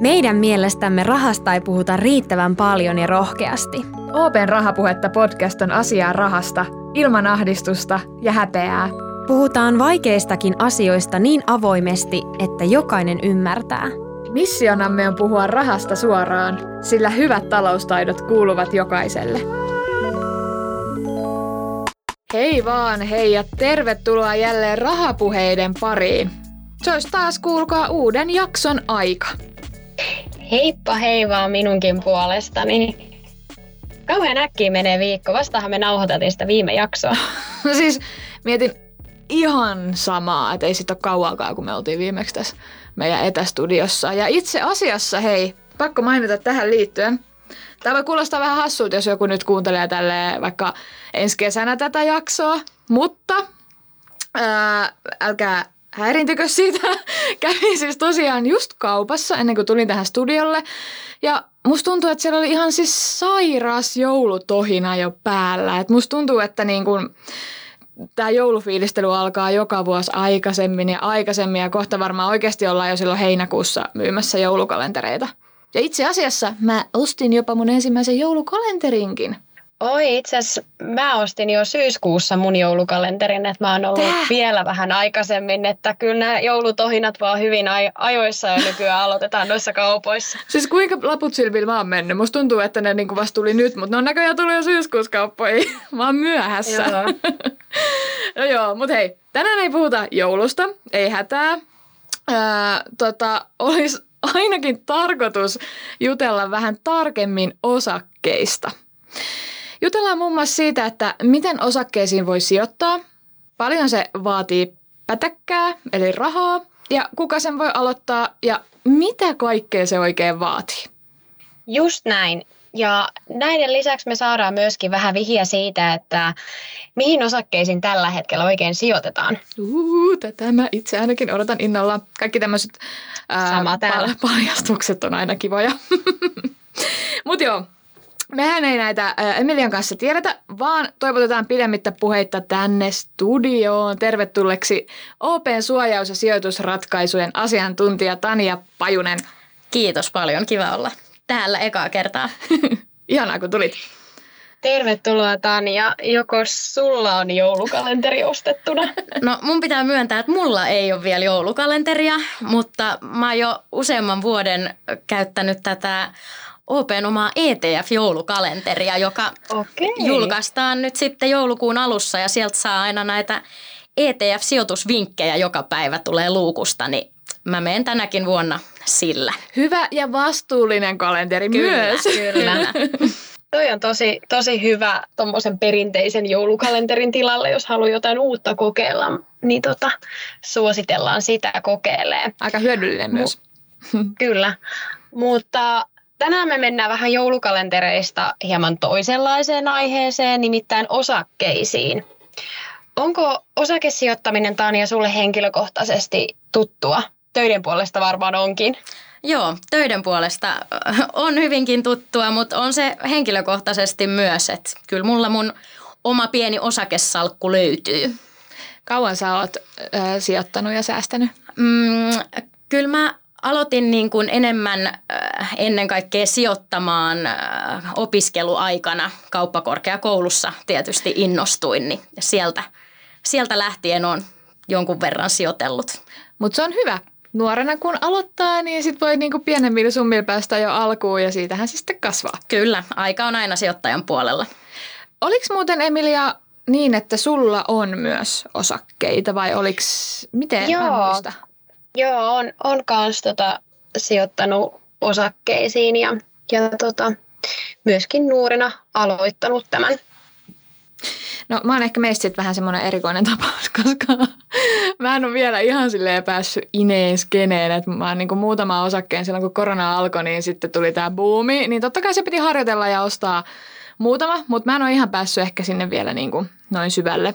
Meidän mielestämme rahasta ei puhuta riittävän paljon ja rohkeasti. Open Rahapuhetta podcast on asiaa rahasta, ilman ahdistusta ja häpeää. Puhutaan vaikeistakin asioista niin avoimesti, että jokainen ymmärtää. Missionamme on puhua rahasta suoraan, sillä hyvät taloustaidot kuuluvat jokaiselle. Hei vaan, hei ja tervetuloa jälleen rahapuheiden pariin. Se olisi taas kuulkaa uuden jakson aika. Heippa hei vaan minunkin puolestani. Kauhean äkkiä menee viikko. Vastahan me nauhoitettiin sitä viime jaksoa. No siis mietin ihan samaa, että ei sit ole kauankaan, kun me oltiin viimeksi tässä meidän etästudiossa. Ja itse asiassa, hei, pakko mainita tähän liittyen. Tämä voi kuulostaa vähän hassulta, jos joku nyt kuuntelee tälle vaikka ensi kesänä tätä jaksoa, mutta ää, älkää häirintykö siitä. Kävin siis tosiaan just kaupassa ennen kuin tulin tähän studiolle. Ja musta tuntuu, että siellä oli ihan siis sairas joulutohina jo päällä. Et musta tuntuu, että niin kun, tämä joulufiilistely alkaa joka vuosi aikaisemmin ja aikaisemmin ja kohta varmaan oikeasti ollaan jo silloin heinäkuussa myymässä joulukalentereita. Ja itse asiassa mä ostin jopa mun ensimmäisen joulukalenterinkin. Oi, itse asiassa mä ostin jo syyskuussa mun joulukalenterin, että mä oon ollut Tää? vielä vähän aikaisemmin, että kyllä nämä joulutohinat vaan hyvin ajoissa ja nykyään aloitetaan noissa kaupoissa. Siis kuinka laput silmillä mä oon mennyt? Musta tuntuu, että ne niinku vasta tuli nyt, mutta ne on näköjään tullut jo syyskuussa kauppoihin. Mä oon myöhässä. Joo. no joo, mutta hei, tänään ei puhuta joulusta, ei hätää. Öö, tota, olisi ainakin tarkoitus jutella vähän tarkemmin osakkeista. Jutellaan muun muassa siitä, että miten osakkeisiin voi sijoittaa, paljon se vaatii pätäkkää eli rahaa ja kuka sen voi aloittaa ja mitä kaikkea se oikein vaatii. Just näin. Ja näiden lisäksi me saadaan myöskin vähän vihiä siitä, että mihin osakkeisiin tällä hetkellä oikein sijoitetaan. Uh, tätä mä itse ainakin odotan innolla. Kaikki tämmöiset paljastukset on aina kivoja. Mutta joo, Mehän ei näitä Emilian kanssa tiedetä, vaan toivotetaan pidemmittä puheitta tänne studioon. Tervetulleeksi Open suojaus- ja sijoitusratkaisujen asiantuntija Tania Pajunen. Kiitos paljon, kiva olla täällä ekaa kertaa. Ihanaa, kun tulit. Tervetuloa Tania. Joko sulla on joulukalenteri ostettuna? No mun pitää myöntää, että mulla ei ole vielä joulukalenteria, mutta mä oon jo useamman vuoden käyttänyt tätä Open omaa ETF-joulukalenteria, joka okay. julkaistaan nyt sitten joulukuun alussa ja sieltä saa aina näitä ETF-sijoitusvinkkejä joka päivä tulee luukusta, niin mä menen tänäkin vuonna sillä. Hyvä ja vastuullinen kalenteri kyllä, myös. Kyllä, Toi on tosi, tosi hyvä tuommoisen perinteisen joulukalenterin tilalle, jos haluaa jotain uutta kokeilla, niin tota, suositellaan sitä kokeilee. Aika hyödyllinen myös. Kyllä, mutta Tänään me mennään vähän joulukalentereista hieman toisenlaiseen aiheeseen, nimittäin osakkeisiin. Onko osakesijoittaminen Tania sulle henkilökohtaisesti tuttua? Töiden puolesta varmaan onkin. Joo, töiden puolesta on hyvinkin tuttua, mutta on se henkilökohtaisesti myös, että kyllä mulla mun oma pieni osakesalkku löytyy. Kauan sä oot äh, sijoittanut ja säästänyt? Mm, kyllä mä aloitin niin kuin enemmän äh, ennen kaikkea sijoittamaan äh, opiskeluaikana kauppakorkeakoulussa tietysti innostuin, niin sieltä, sieltä lähtien on jonkun verran sijoitellut. Mutta se on hyvä. Nuorena kun aloittaa, niin sitten voi niinku pienemmillä summilla päästä jo alkuun ja siitähän se sitten kasvaa. Kyllä, aika on aina sijoittajan puolella. Oliko muuten Emilia niin, että sulla on myös osakkeita vai oliko, miten? Joo, Joo, on, on kans tota, sijoittanut osakkeisiin ja, ja tota, myöskin nuorena aloittanut tämän. No mä oon ehkä meistä sit vähän semmoinen erikoinen tapaus, koska mä en ole vielä ihan silleen päässyt ineen skeneen, että mä oon niin muutama osakkeen silloin kun korona alkoi, niin sitten tuli tää buumi, niin totta kai se piti harjoitella ja ostaa muutama, mutta mä en ole ihan päässyt ehkä sinne vielä niin kuin noin syvälle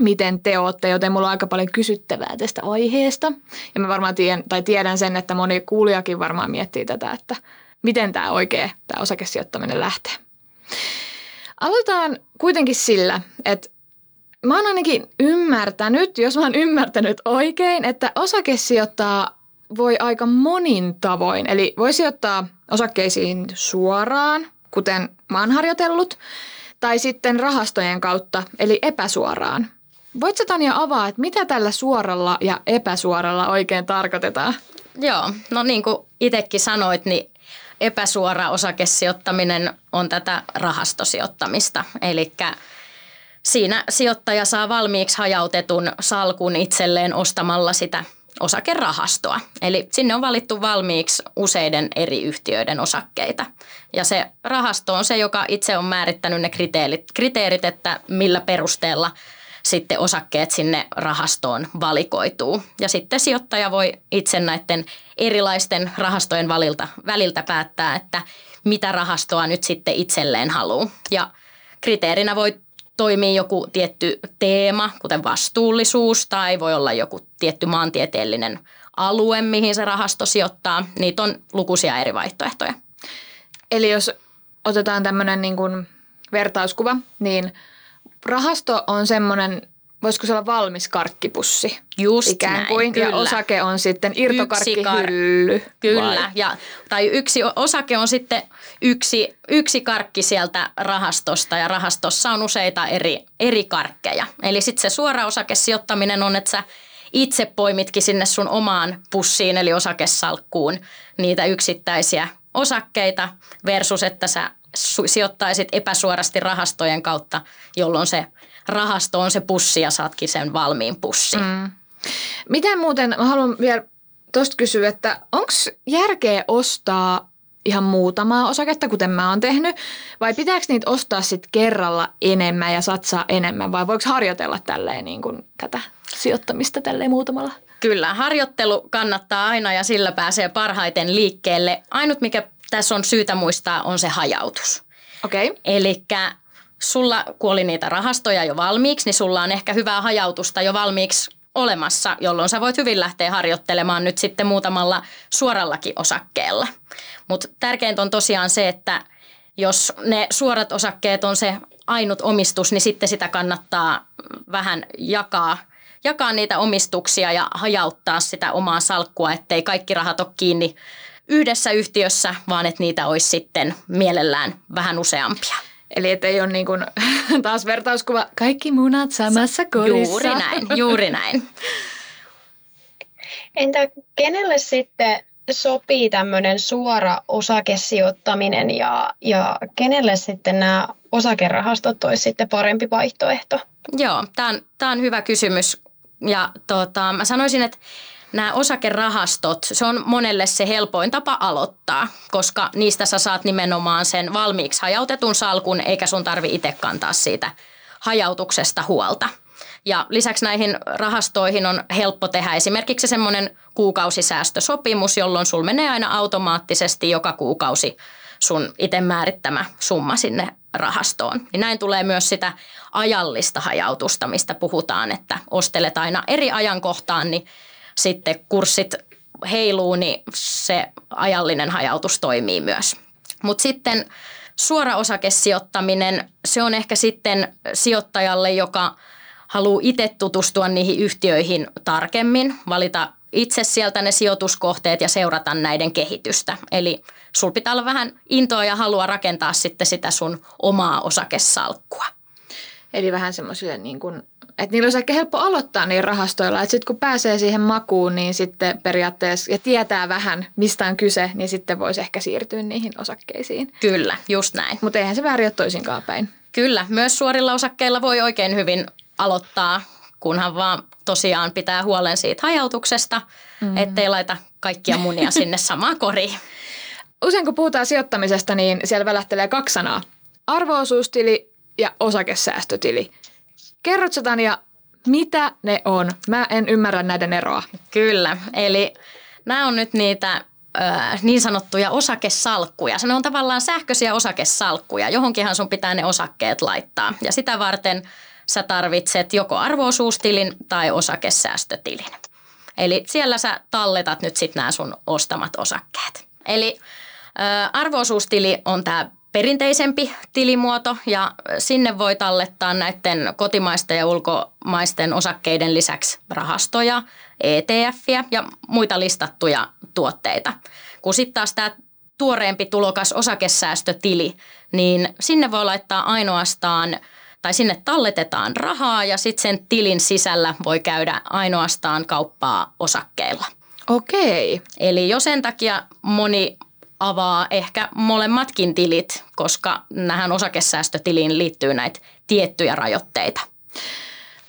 miten te olette, joten mulla on aika paljon kysyttävää tästä aiheesta. Ja mä varmaan tiedän, tai tiedän sen, että moni kuulijakin varmaan miettii tätä, että miten tämä oikea, tämä osakesijoittaminen lähtee. Aloitetaan kuitenkin sillä, että mä oon ainakin ymmärtänyt, jos mä oon ymmärtänyt oikein, että osakesijoittaa voi aika monin tavoin. Eli voi sijoittaa osakkeisiin suoraan, kuten mä oon harjoitellut, tai sitten rahastojen kautta, eli epäsuoraan. Voitko Tanja avaa, että mitä tällä suoralla ja epäsuoralla oikein tarkoitetaan? Joo, no niin kuin itsekin sanoit, niin epäsuora osakesijoittaminen on tätä rahastosijoittamista. Eli siinä sijoittaja saa valmiiksi hajautetun salkun itselleen ostamalla sitä osakerahastoa. Eli sinne on valittu valmiiksi useiden eri yhtiöiden osakkeita. Ja se rahasto on se, joka itse on määrittänyt ne kriteerit, kriteerit että millä perusteella sitten osakkeet sinne rahastoon valikoituu. Ja sitten sijoittaja voi itse näiden erilaisten rahastojen valilta, väliltä päättää, että mitä rahastoa nyt sitten itselleen haluaa. Ja kriteerinä voi toimii joku tietty teema, kuten vastuullisuus, tai voi olla joku tietty maantieteellinen alue, mihin se rahasto sijoittaa. Niitä on lukuisia eri vaihtoehtoja. Eli jos otetaan tämmöinen niin kuin vertauskuva, niin rahasto on semmoinen voisiko se olla valmis karkkipussi? Just ikään näin, kuin. Kyllä. Ja osake on sitten irtokarkkihylly. Kar- kyllä. Ja, tai yksi osake on sitten yksi, yksi karkki sieltä rahastosta ja rahastossa on useita eri, eri karkkeja. Eli sitten se suora osakesijoittaminen on, että sä itse poimitkin sinne sun omaan pussiin eli osakesalkkuun niitä yksittäisiä osakkeita versus, että sä sijoittaisit epäsuorasti rahastojen kautta, jolloin se rahasto on se pussi ja saatkin sen valmiin pussin. Mm. Miten muuten, mä haluan vielä tuosta kysyä, että onko järkeä ostaa ihan muutamaa osaketta, kuten mä oon tehnyt, vai pitääkö niitä ostaa sitten kerralla enemmän ja satsaa enemmän, vai voiko harjoitella tälleen niin kuin tätä sijoittamista tälleen muutamalla? Kyllä, harjoittelu kannattaa aina ja sillä pääsee parhaiten liikkeelle. Ainut mikä tässä on syytä muistaa on se hajautus. Okei. Okay. Eli sulla, kun oli niitä rahastoja jo valmiiksi, niin sulla on ehkä hyvää hajautusta jo valmiiksi olemassa, jolloin sä voit hyvin lähteä harjoittelemaan nyt sitten muutamalla suorallakin osakkeella. Mutta tärkeintä on tosiaan se, että jos ne suorat osakkeet on se ainut omistus, niin sitten sitä kannattaa vähän jakaa, jakaa niitä omistuksia ja hajauttaa sitä omaa salkkua, ettei kaikki rahat ole kiinni yhdessä yhtiössä, vaan että niitä olisi sitten mielellään vähän useampia. Eli ettei ole niin kuin, taas vertauskuva, kaikki munat samassa kodissa. Juuri näin, juuri näin. Entä kenelle sitten sopii tämmöinen suora osakesijoittaminen ja, ja kenelle sitten nämä osakerahastot olisi sitten parempi vaihtoehto? Joo, tämä on, tämä on hyvä kysymys. Ja tota, mä sanoisin, että nämä osakerahastot, se on monelle se helpoin tapa aloittaa, koska niistä sä saat nimenomaan sen valmiiksi hajautetun salkun, eikä sun tarvi itse kantaa siitä hajautuksesta huolta. Ja lisäksi näihin rahastoihin on helppo tehdä esimerkiksi semmoinen kuukausisäästösopimus, jolloin sul menee aina automaattisesti joka kuukausi sun itse määrittämä summa sinne rahastoon. Niin näin tulee myös sitä ajallista hajautusta, mistä puhutaan, että ostelet aina eri ajankohtaan, niin sitten kurssit heiluu, niin se ajallinen hajautus toimii myös. Mutta sitten suora osakesijoittaminen, se on ehkä sitten sijoittajalle, joka haluaa itse tutustua niihin yhtiöihin tarkemmin, valita itse sieltä ne sijoituskohteet ja seurata näiden kehitystä. Eli sul pitää olla vähän intoa ja halua rakentaa sitten sitä sun omaa osakesalkkua. Eli vähän semmoisille niin kuin että niillä olisi ehkä helppo aloittaa niin rahastoilla, että sitten kun pääsee siihen makuun, niin sitten periaatteessa ja tietää vähän, mistä on kyse, niin sitten voisi ehkä siirtyä niihin osakkeisiin. Kyllä, just näin. Mutta eihän se väärin ole toisinkaan päin. Kyllä, myös suorilla osakkeilla voi oikein hyvin aloittaa, kunhan vaan tosiaan pitää huolen siitä hajautuksesta, mm. ettei laita kaikkia munia sinne samaan koriin. Usein kun puhutaan sijoittamisesta, niin siellä välähtelee kaksi sanaa. Arvoosuustili ja osakesäästötili. Kerrotko Tania, mitä ne on? Mä en ymmärrä näiden eroa. Kyllä, eli nämä on nyt niitä niin sanottuja osakesalkkuja. Se on tavallaan sähköisiä osakesalkkuja. Johonkinhan sun pitää ne osakkeet laittaa. Ja sitä varten sä tarvitset joko arvoosuustilin tai osakesäästötilin. Eli siellä sä talletat nyt sitten nämä sun ostamat osakkeet. Eli arvoosuustili on tämä perinteisempi tilimuoto ja sinne voi tallettaa näiden kotimaisten ja ulkomaisten osakkeiden lisäksi rahastoja, ETFiä ja muita listattuja tuotteita. Kun sitten taas tämä tuoreempi tulokas osakesäästötili, niin sinne voi laittaa ainoastaan tai sinne talletetaan rahaa ja sitten sen tilin sisällä voi käydä ainoastaan kauppaa osakkeilla. Okei. Eli jo sen takia moni avaa ehkä molemmatkin tilit, koska nähän osakesäästötiliin liittyy näitä tiettyjä rajoitteita.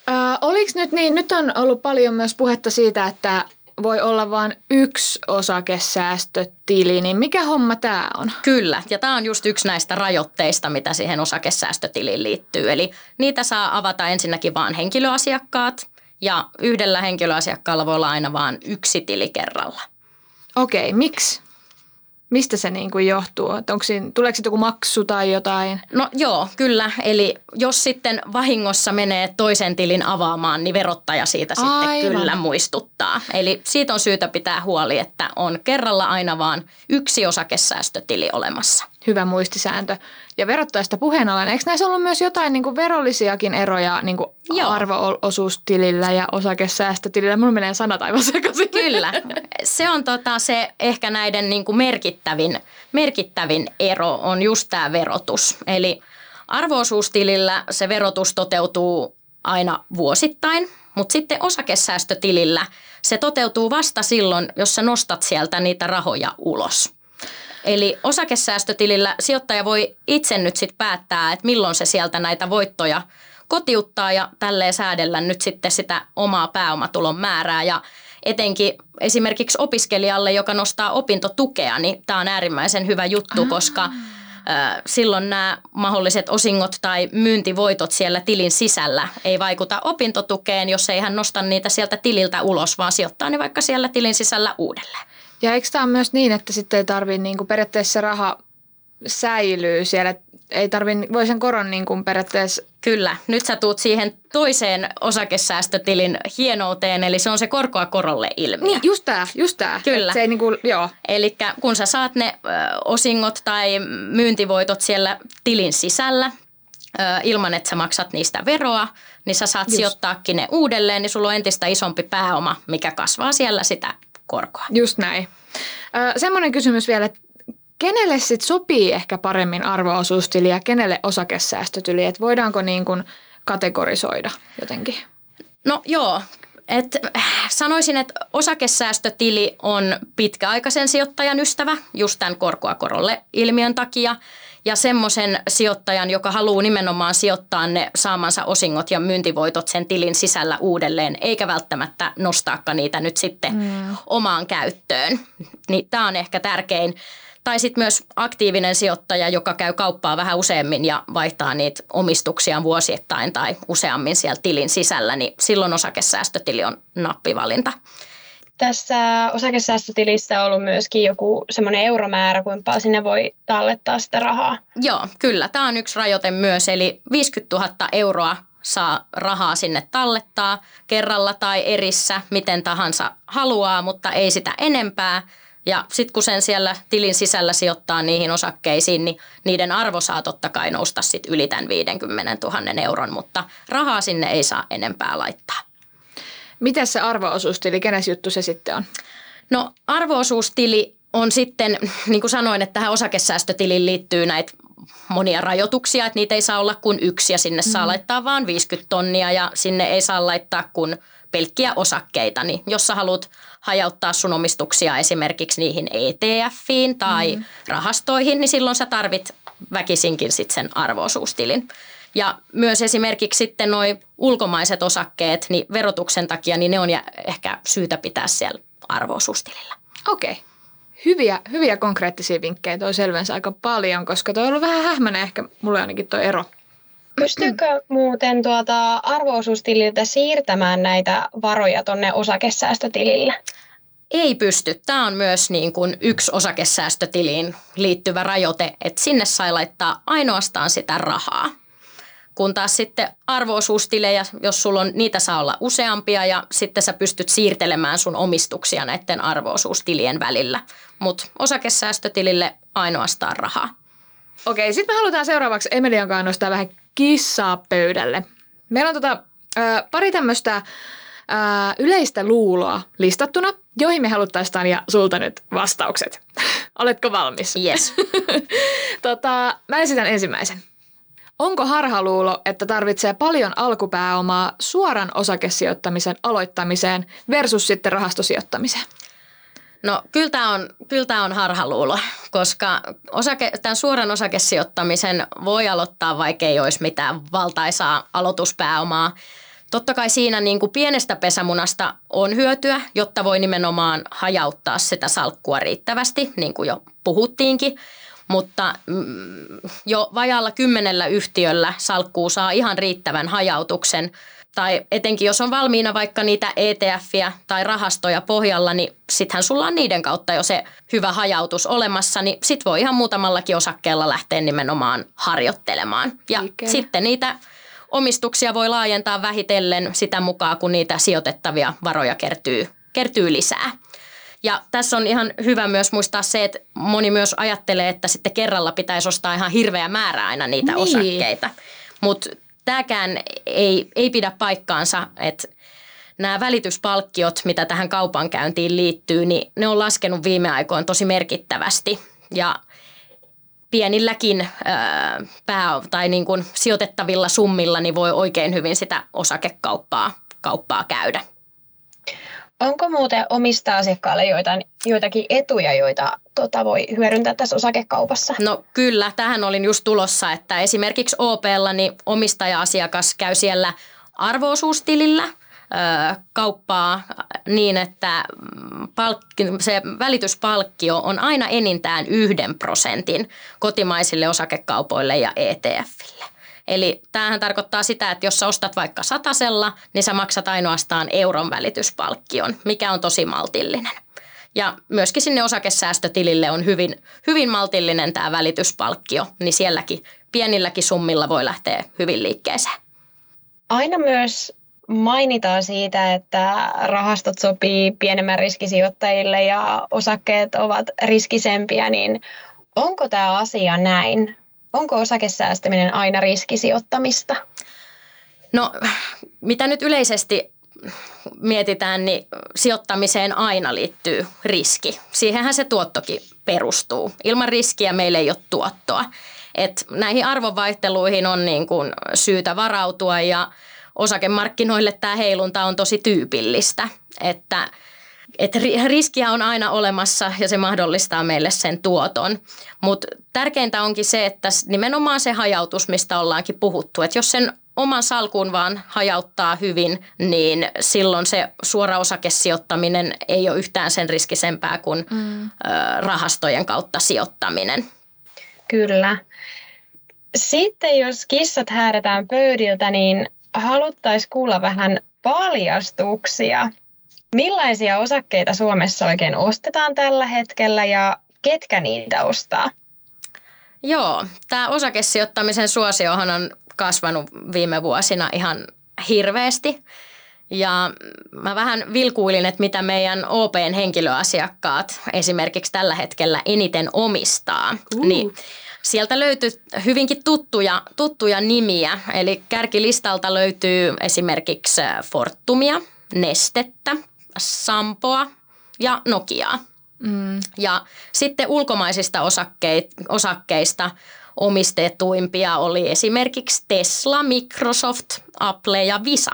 Ö, oliko nyt niin, nyt on ollut paljon myös puhetta siitä, että voi olla vain yksi osakesäästötili, niin mikä homma tämä on? Kyllä, ja tämä on just yksi näistä rajoitteista, mitä siihen osakesäästötiliin liittyy. Eli niitä saa avata ensinnäkin vain henkilöasiakkaat, ja yhdellä henkilöasiakkaalla voi olla aina vain yksi tili kerralla. Okei, miksi? Mistä se niin kuin johtuu? Että onko siinä, tuleeko sitten joku maksu tai jotain? No joo, kyllä. Eli jos sitten vahingossa menee toisen tilin avaamaan, niin verottaja siitä Aivan. sitten kyllä muistuttaa. Eli siitä on syytä pitää huoli, että on kerralla aina vaan yksi osakesäästötili olemassa. Hyvä muistisääntö. Ja verottajasta puheen ollen, eikö näissä ollut myös jotain niin kuin verollisiakin eroja niin kuin arvo-osuustilillä ja osakesäästötilillä? Mulla menee sanat aivan sekaisin. Kyllä. Se on tota, se ehkä näiden niin kuin merkittävin, merkittävin ero on just tämä verotus. Eli arvoosuustilillä se verotus toteutuu aina vuosittain, mutta sitten osakesäästötilillä se toteutuu vasta silloin, jos sä nostat sieltä niitä rahoja ulos. Eli osakesäästötilillä sijoittaja voi itse nyt sitten päättää, että milloin se sieltä näitä voittoja kotiuttaa ja tälleen säädellä nyt sitten sitä omaa pääomatulon määrää. Ja etenkin esimerkiksi opiskelijalle, joka nostaa opintotukea, niin tämä on äärimmäisen hyvä juttu, Aa. koska silloin nämä mahdolliset osingot tai myyntivoitot siellä tilin sisällä ei vaikuta opintotukeen, jos ei hän nosta niitä sieltä tililtä ulos, vaan sijoittaa ne vaikka siellä tilin sisällä uudelleen. Ja eikö tämä myös niin, että sitten ei tarvitse niin kuin periaatteessa raha säilyy siellä, ei tarvi, voi sen koron niin kuin periaatteessa... Kyllä, nyt sä tuut siihen toiseen osakesäästötilin hienouteen, eli se on se korkoa korolle ilmiö. Niin, just tämä, just tämä. Kyllä. se ei niin kuin, joo. Eli kun sä saat ne ö, osingot tai myyntivoitot siellä tilin sisällä, ö, ilman että sä maksat niistä veroa, niin sä saat just. sijoittaakin ne uudelleen, niin sulla on entistä isompi pääoma, mikä kasvaa siellä sitä korkoa. Just näin. Ö, semmoinen kysymys vielä, että kenelle sit sopii ehkä paremmin arvoosuustili ja kenelle osakesäästötili? Että voidaanko niin kuin kategorisoida jotenkin? No joo, et, sanoisin, että osakesäästötili on pitkäaikaisen sijoittajan ystävä just tämän korkoa korolle ilmiön takia – ja semmoisen sijoittajan, joka haluaa nimenomaan sijoittaa ne saamansa osingot ja myyntivoitot sen tilin sisällä uudelleen, eikä välttämättä nostaakaan niitä nyt sitten mm. omaan käyttöön. Niin tämä on ehkä tärkein. Tai sitten myös aktiivinen sijoittaja, joka käy kauppaa vähän useammin ja vaihtaa niitä omistuksia vuosittain tai useammin siellä tilin sisällä, niin silloin osakesäästötili on nappivalinta tässä osakesäästötilissä on ollut myöskin joku semmoinen euromäärä, kuinka sinne voi tallettaa sitä rahaa. Joo, kyllä. Tämä on yksi rajoite myös, eli 50 000 euroa saa rahaa sinne tallettaa kerralla tai erissä, miten tahansa haluaa, mutta ei sitä enempää. Ja sitten kun sen siellä tilin sisällä sijoittaa niihin osakkeisiin, niin niiden arvo saa totta kai nousta sit yli tämän 50 000 euron, mutta rahaa sinne ei saa enempää laittaa. Miten se arvoosuustili, kenes juttu se sitten on? No arvoosuustili on sitten, niin kuin sanoin, että tähän osakesäästötiliin liittyy näitä monia rajoituksia, että niitä ei saa olla kuin yksi ja sinne mm. saa laittaa vain 50 tonnia ja sinne ei saa laittaa kuin pelkkiä osakkeita. Niin jos sä haluat hajauttaa sun omistuksia esimerkiksi niihin ETFiin tai mm. rahastoihin, niin silloin sä tarvit väkisinkin sitten sen arvoosuustilin. Ja myös esimerkiksi sitten nuo ulkomaiset osakkeet, niin verotuksen takia, niin ne on ehkä syytä pitää siellä arvoisuustilillä. Okei. Okay. Hyviä, hyviä konkreettisia vinkkejä toi selvensä aika paljon, koska toi on ollut vähän hähmäinen ehkä mulle ainakin toi ero. Pystyykö muuten tuota arvoosuustililtä siirtämään näitä varoja tuonne osakesäästötilille? Ei pysty. Tämä on myös niin kuin yksi osakesäästötiliin liittyvä rajoite, että sinne sai laittaa ainoastaan sitä rahaa. Kun taas sitten arvoosuustilejä, jos sulla on, niitä saa olla useampia ja sitten sä pystyt siirtelemään sun omistuksia näiden arvoosuustilien välillä. Mutta osakesäästötilille ainoastaan rahaa. Okei, sitten me halutaan seuraavaksi Emelian kanssa nostaa vähän kissaa pöydälle. Meillä on tota, äh, pari tämmöistä äh, yleistä luuloa listattuna, joihin me haluttaisiin ja sulta nyt vastaukset. Oletko valmis? Yes. tota, mä esitän ensimmäisen. Onko harhaluulo, että tarvitsee paljon alkupääomaa suoran osakesijoittamisen aloittamiseen versus sitten rahastosijoittamiseen? No kyllä tämä on, kyllä tämä on harhaluulo, koska osake, tämän suoran osakesijoittamisen voi aloittaa, vaikka ei olisi mitään valtaisaa aloituspääomaa. Totta kai siinä niin kuin pienestä pesämunasta on hyötyä, jotta voi nimenomaan hajauttaa sitä salkkua riittävästi, niin kuin jo puhuttiinkin. Mutta mm, jo vajalla kymmenellä yhtiöllä salkkuu saa ihan riittävän hajautuksen – tai etenkin jos on valmiina vaikka niitä ETFiä tai rahastoja pohjalla, niin sittenhän sulla on niiden kautta jo se hyvä hajautus olemassa, niin sit voi ihan muutamallakin osakkeella lähteä nimenomaan harjoittelemaan. Ja Eikä. sitten niitä omistuksia voi laajentaa vähitellen sitä mukaan, kun niitä sijoitettavia varoja kertyy, kertyy lisää. Ja tässä on ihan hyvä myös muistaa se, että moni myös ajattelee, että sitten kerralla pitäisi ostaa ihan hirveä määrä aina niitä niin. osakkeita. Mutta tämäkään ei, ei pidä paikkaansa, että nämä välityspalkkiot, mitä tähän kaupankäyntiin liittyy, niin ne on laskenut viime aikoina tosi merkittävästi. Ja pienilläkin ää, pää- tai niin kuin sijoitettavilla summilla niin voi oikein hyvin sitä osakekauppaa kauppaa käydä. Onko muuten omista asiakkaalle joitain, joitakin etuja, joita tota, voi hyödyntää tässä osakekaupassa? No kyllä, tähän olin just tulossa, että esimerkiksi OPlla niin omistaja-asiakas käy siellä arvoosuustilillä – kauppaa niin, että palkki, se välityspalkkio on aina enintään yhden prosentin kotimaisille osakekaupoille ja ETFille. Eli tämähän tarkoittaa sitä, että jos sä ostat vaikka satasella, niin sä maksat ainoastaan euron välityspalkkion, mikä on tosi maltillinen. Ja myöskin sinne osakesäästötilille on hyvin, hyvin maltillinen tämä välityspalkkio, niin sielläkin pienilläkin summilla voi lähteä hyvin liikkeeseen. Aina myös mainitaan siitä, että rahastot sopii pienemmän riskisijoittajille ja osakkeet ovat riskisempiä, niin onko tämä asia näin? Onko osakesäästäminen aina riskisijoittamista? No, mitä nyt yleisesti mietitään, niin sijoittamiseen aina liittyy riski. Siihenhän se tuottokin perustuu. Ilman riskiä meillä ei ole tuottoa. Et näihin arvovaihteluihin on niin kuin syytä varautua ja osakemarkkinoille tämä heilunta on tosi tyypillistä. Että että riskiä on aina olemassa ja se mahdollistaa meille sen tuoton. Mutta tärkeintä onkin se, että nimenomaan se hajautus, mistä ollaankin puhuttu. Että jos sen oman salkun vaan hajauttaa hyvin, niin silloin se suora osakesijoittaminen ei ole yhtään sen riskisempää kuin mm. rahastojen kautta sijoittaminen. Kyllä. Sitten jos kissat häädetään pöydiltä, niin haluttaisiin kuulla vähän paljastuksia. Millaisia osakkeita Suomessa oikein ostetaan tällä hetkellä ja ketkä niitä ostaa? Joo, tämä osakesijoittamisen suosiohan on kasvanut viime vuosina ihan hirveästi. Ja mä vähän vilkuilin, että mitä meidän OPn henkilöasiakkaat esimerkiksi tällä hetkellä eniten omistaa. Uh. Niin sieltä löytyy hyvinkin tuttuja, tuttuja nimiä. Eli kärkilistalta löytyy esimerkiksi Fortumia, Nestettä, Sampoa ja Nokiaa. Mm. Ja sitten ulkomaisista osakkeista omistetuimpia oli esimerkiksi Tesla, Microsoft, Apple ja Visa.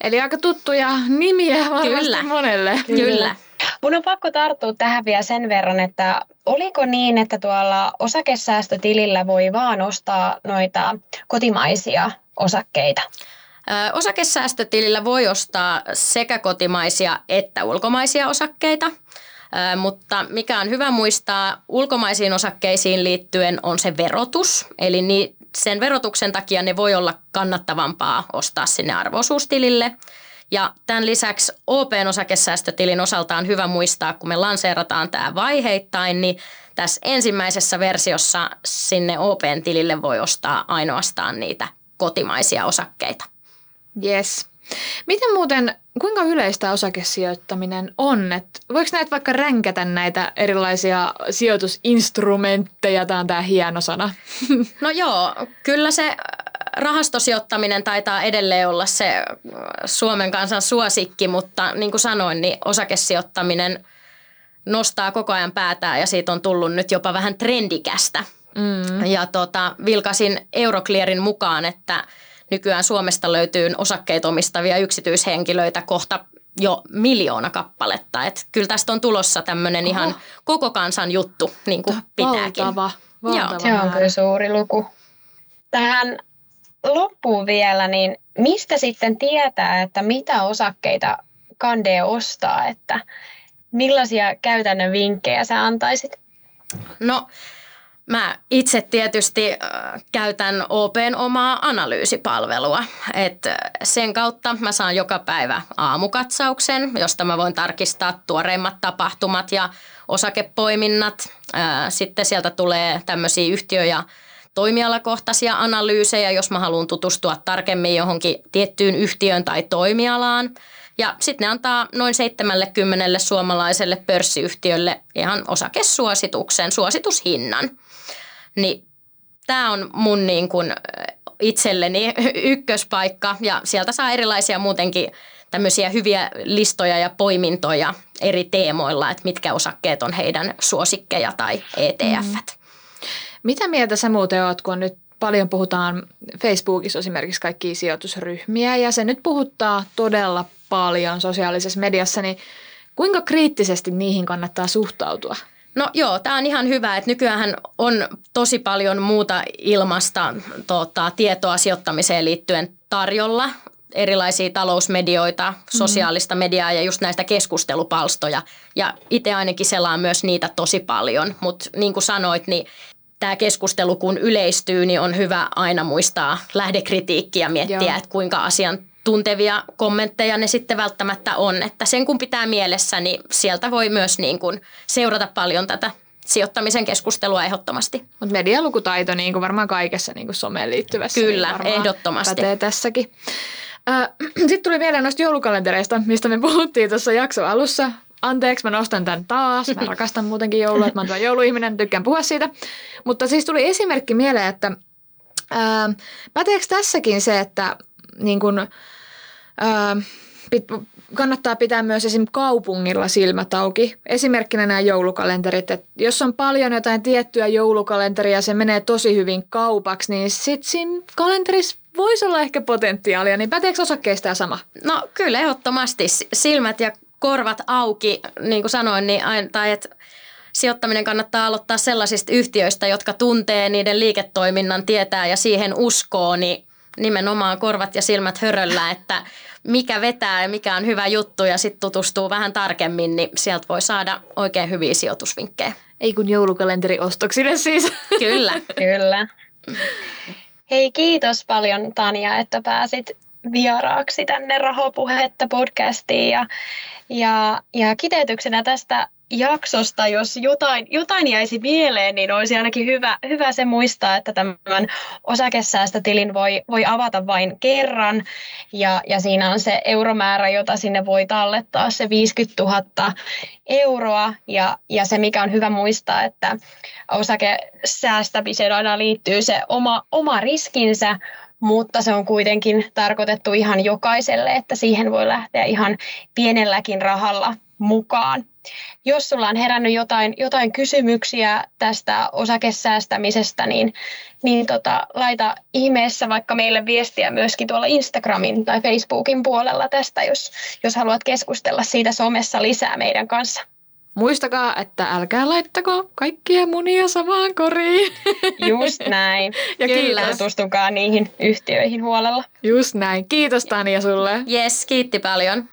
Eli aika tuttuja nimiä varmasti Kyllä. monelle. Kyllä. Kyllä. Mun on pakko tarttua tähän vielä sen verran, että oliko niin, että tuolla osakesäästötilillä voi vaan ostaa noita kotimaisia osakkeita? Osakesäästötilillä voi ostaa sekä kotimaisia että ulkomaisia osakkeita, mutta mikä on hyvä muistaa ulkomaisiin osakkeisiin liittyen on se verotus. Eli sen verotuksen takia ne voi olla kannattavampaa ostaa sinne arvoisuustilille. Ja tämän lisäksi OPn osakesäästötilin osalta on hyvä muistaa, kun me lanseerataan tämä vaiheittain, niin tässä ensimmäisessä versiossa sinne OPn tilille voi ostaa ainoastaan niitä kotimaisia osakkeita. Yes. Miten muuten kuinka yleistä osakesijoittaminen on? Et voiko näitä vaikka ränkätä näitä erilaisia sijoitusinstrumentteja? Tämä on tämä hieno sana. No joo, kyllä se rahastosijoittaminen taitaa edelleen olla se Suomen kansan suosikki, mutta niin kuin sanoin, niin osakesijoittaminen nostaa koko ajan päätään ja siitä on tullut nyt jopa vähän trendikästä. Mm. Ja tota, vilkasin Euroclearin mukaan, että nykyään Suomesta löytyy osakkeita omistavia yksityishenkilöitä kohta jo miljoona kappaletta. Et kyllä tästä on tulossa tämmöinen ihan koko kansan juttu, niin kuin pitääkin. Valtava, valtava Se on kyllä suuri luku. Tähän loppuun vielä, niin mistä sitten tietää, että mitä osakkeita kandee ostaa, että millaisia käytännön vinkkejä sä antaisit? No Mä itse tietysti käytän OPn omaa analyysipalvelua. Et sen kautta mä saan joka päivä aamukatsauksen, josta mä voin tarkistaa tuoreimmat tapahtumat ja osakepoiminnat. Sitten sieltä tulee tämmöisiä yhtiö- ja toimialakohtaisia analyysejä, jos mä haluan tutustua tarkemmin johonkin tiettyyn yhtiöön tai toimialaan. Ja sitten ne antaa noin 70 suomalaiselle pörssiyhtiölle ihan osakesuosituksen, suositushinnan. Niin tämä on mun niin kun itselleni ykköspaikka ja sieltä saa erilaisia muutenkin tämmöisiä hyviä listoja ja poimintoja eri teemoilla, että mitkä osakkeet on heidän suosikkeja tai ETF. Mm. Mitä mieltä sä muuten oot, kun nyt paljon puhutaan Facebookissa esimerkiksi kaikkia sijoitusryhmiä ja se nyt puhuttaa todella paljon sosiaalisessa mediassa, niin kuinka kriittisesti niihin kannattaa suhtautua? No joo, tämä on ihan hyvä, että nykyään on tosi paljon muuta ilmasta tota, tietoa sijoittamiseen liittyen tarjolla. Erilaisia talousmedioita, mm. sosiaalista mediaa ja just näistä keskustelupalstoja. Ja itse ainakin selaan myös niitä tosi paljon, mutta niin kuin sanoit, niin tämä keskustelu kun yleistyy, niin on hyvä aina muistaa lähdekritiikkiä miettiä, Joo. että kuinka asian tuntevia kommentteja ne sitten välttämättä on. Että sen kun pitää mielessä, niin sieltä voi myös niin kuin seurata paljon tätä sijoittamisen keskustelua ehdottomasti. Mutta medialukutaito niin kuin varmaan kaikessa niin kuin someen liittyvässä. Niin Kyllä, niin ehdottomasti. Pätee tässäkin. Sitten tuli mieleen noista joulukalentereista, mistä me puhuttiin tuossa jakso alussa. Anteeksi, mä nostan tämän taas. Mä rakastan muutenkin joulua, että mä oon jouluihminen, tykkään puhua siitä. Mutta siis tuli esimerkki mieleen, että ää, päteekö tässäkin se, että niin kun, pit, kannattaa pitää myös esim. kaupungilla silmät auki. Esimerkkinä nämä joulukalenterit, että jos on paljon jotain tiettyä joulukalenteria ja se menee tosi hyvin kaupaksi, niin sitten siinä kalenterissa voisi olla ehkä potentiaalia, niin päteekö osakkeista tämä sama? No kyllä ehdottomasti. Silmät ja korvat auki, niin kuin sanoin, niin, tai että sijoittaminen kannattaa aloittaa sellaisista yhtiöistä, jotka tuntee niiden liiketoiminnan, tietää ja siihen uskoo, niin nimenomaan korvat ja silmät höröllä, että mikä vetää ja mikä on hyvä juttu ja sitten tutustuu vähän tarkemmin, niin sieltä voi saada oikein hyviä sijoitusvinkkejä. Ei kun joulukalenteri ostoksille siis. Kyllä. Kyllä. Hei, kiitos paljon Tania, että pääsit vieraaksi tänne Rahopuhetta podcastiin ja, ja, ja kiteytyksenä tästä jaksosta, jos jotain, jotain jäisi mieleen, niin olisi ainakin hyvä, hyvä se muistaa, että tämän osakesäästötilin voi, voi avata vain kerran ja, ja siinä on se euromäärä, jota sinne voi tallettaa, se 50 000 euroa ja, ja se mikä on hyvä muistaa, että osakesäästämiseen aina liittyy se oma, oma riskinsä, mutta se on kuitenkin tarkoitettu ihan jokaiselle, että siihen voi lähteä ihan pienelläkin rahalla mukaan. Jos sulla on herännyt jotain, jotain kysymyksiä tästä osakesäästämisestä, niin, niin tota, laita ihmeessä vaikka meille viestiä myöskin tuolla Instagramin tai Facebookin puolella tästä, jos, jos haluat keskustella siitä somessa lisää meidän kanssa. Muistakaa, että älkää laittako kaikkia munia samaan koriin. Just näin. ja Kyllä. tutustukaa niihin yhtiöihin huolella. Just näin. Kiitos Tania sulle. Yes, kiitti paljon.